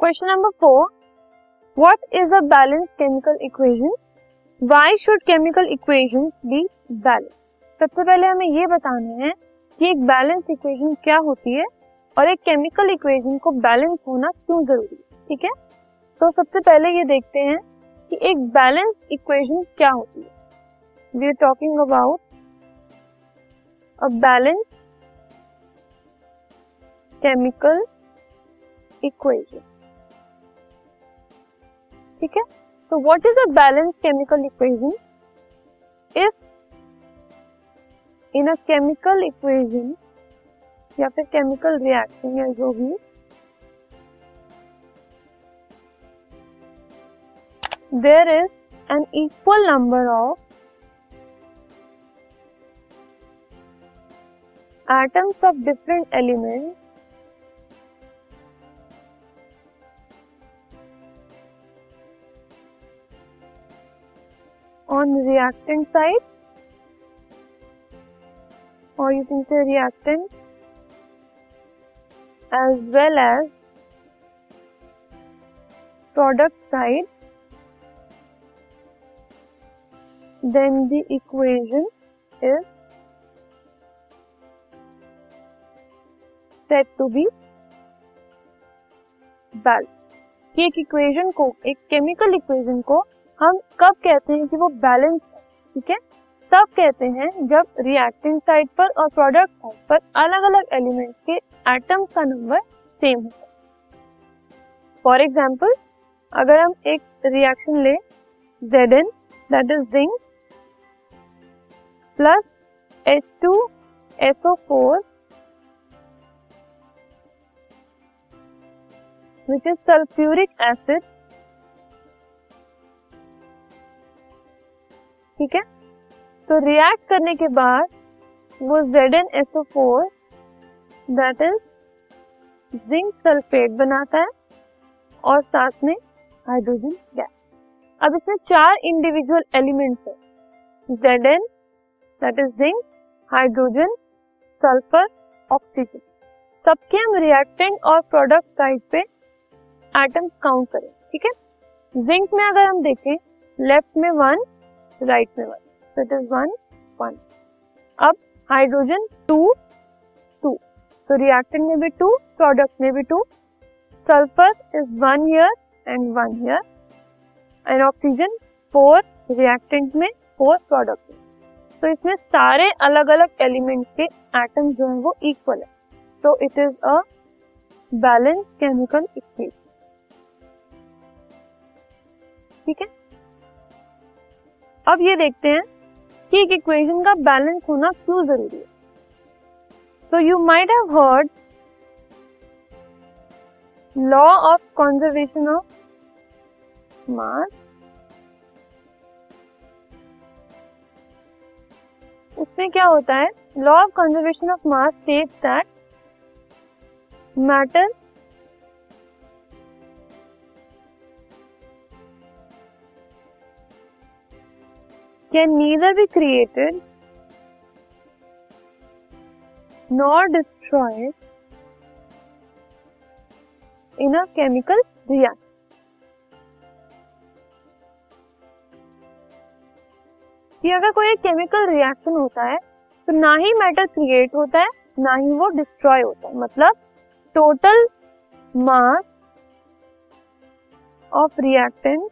Question number four what is a balance chemical equation why should chemical equation be balance सबसे पहले हमें ये बताना है कि एक बैलेंस इक्वेशन क्या होती है और एक केमिकल इक्वेशन को बैलेंस होना क्यों ज़रूरी है? ठीक है? तो सबसे पहले ये देखते हैं कि एक बैलेंस इक्वेशन क्या होती है। We are talking about a balance chemical equation ठीक है? तो what is a balance chemical equation if in a chemical equation या फिर केमिकल रिएक्शन या जो भी there is an equal number of atoms of different elements on reactant side or you can say reactant as well as product side then the equation is said to be कि एक equation को एक chemical equation को हम कब कहते हैं कि वो बैलेंस है, ठीक है? तब कहते हैं जब रिएक्टिंग साइड पर और प्रोडक्ट साइड पर अलग अलग एलिमेंट्स के एटम्स का नंबर सेम होता है। फॉर एग्ज़ाम्पल अगर हम एक रिएक्शन ले Z N that is zinc plus H two S O four which is sulphuric acid ठीक है? तो रिएक्ट करने के बाद वो Z N S O four that is zinc sulphate बनाता है और साथ में हाइड्रोजन गैस अब इसमें चार इंडिविजुअल एलिमेंट्स है. Z N that is zinc hydrogen sulphur oxygen सबके हम रिएक्टेंट और प्रोडक्ट साइड पे एटम्स काउंट करें, ठीक है? जिंक में अगर हम देखें लेफ़्ट में वन राइट में one so, it is one one अब हाइड्रोजन टू टू तो रिएक्टेंट में भी टू प्रोडक्ट में भी two sulphur is one here and one here and oxygen four reactant में फोर प्रोडक्ट में. तो इसमें सारे अलग अलग एलिमेंट के एटम जो है वो इक्वल है. तो it is a balance chemical equation ठीक है? अब ये देखते हैं कि एक इक्वेशन का बैलेंस होना क्यों ज़रूरी है। तो you might have heard law of conservation of mass उसमें क्या होता है? Law of conservation of mass states that matter can neither be created nor destroyed in a chemical reaction. कि अगर कोई केमिकल रिएक्शन होता है तो ना ही मैटर क्रिएट होता है, ना ही वो डिस्ट्रॉय होता है मतलब total mass of reactant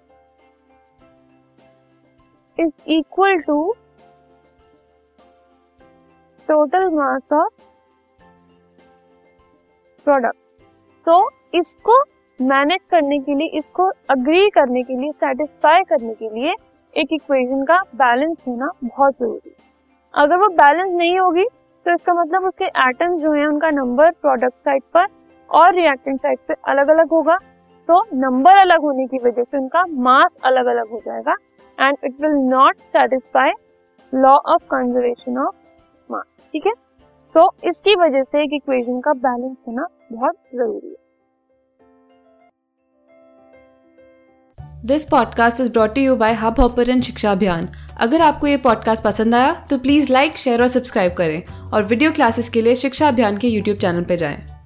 is equal to total mass of product तो इसको मैनेज करने के लिए, इसको अग्री करने के लिए सेटिस्फाई करने के लिए एक इक्वेशन का बैलेंस होना बहुत ज़रूरी अगर वो बैलेंस नहीं होगी तो इसका मतलब उसके एटम्स जो है, उनका नंबर प्रोडक्ट साइड पर और रिएक्टेंट साइड पे अलग अलग होगा। तो नंबर अलग होने की वजह से उनका मास अलग अलग हो जाएगा। And it will not satisfy law of conservation of mass ठीक है? तो इसकी वजह से एक इक्वेशन का बैलेंस होना बहुत ज़रूरी है। This podcast is brought you by Hubhopper शिक्षा अभियान अगर आपको ये पॉडकास्ट पसंद आया तो प्लीज़ लाइक शेयर और सब्सक्राइब करें और वीडियो क्लासेस के लिए शिक्षा अभियान के यूट्यूब चैनल पर जाएँ।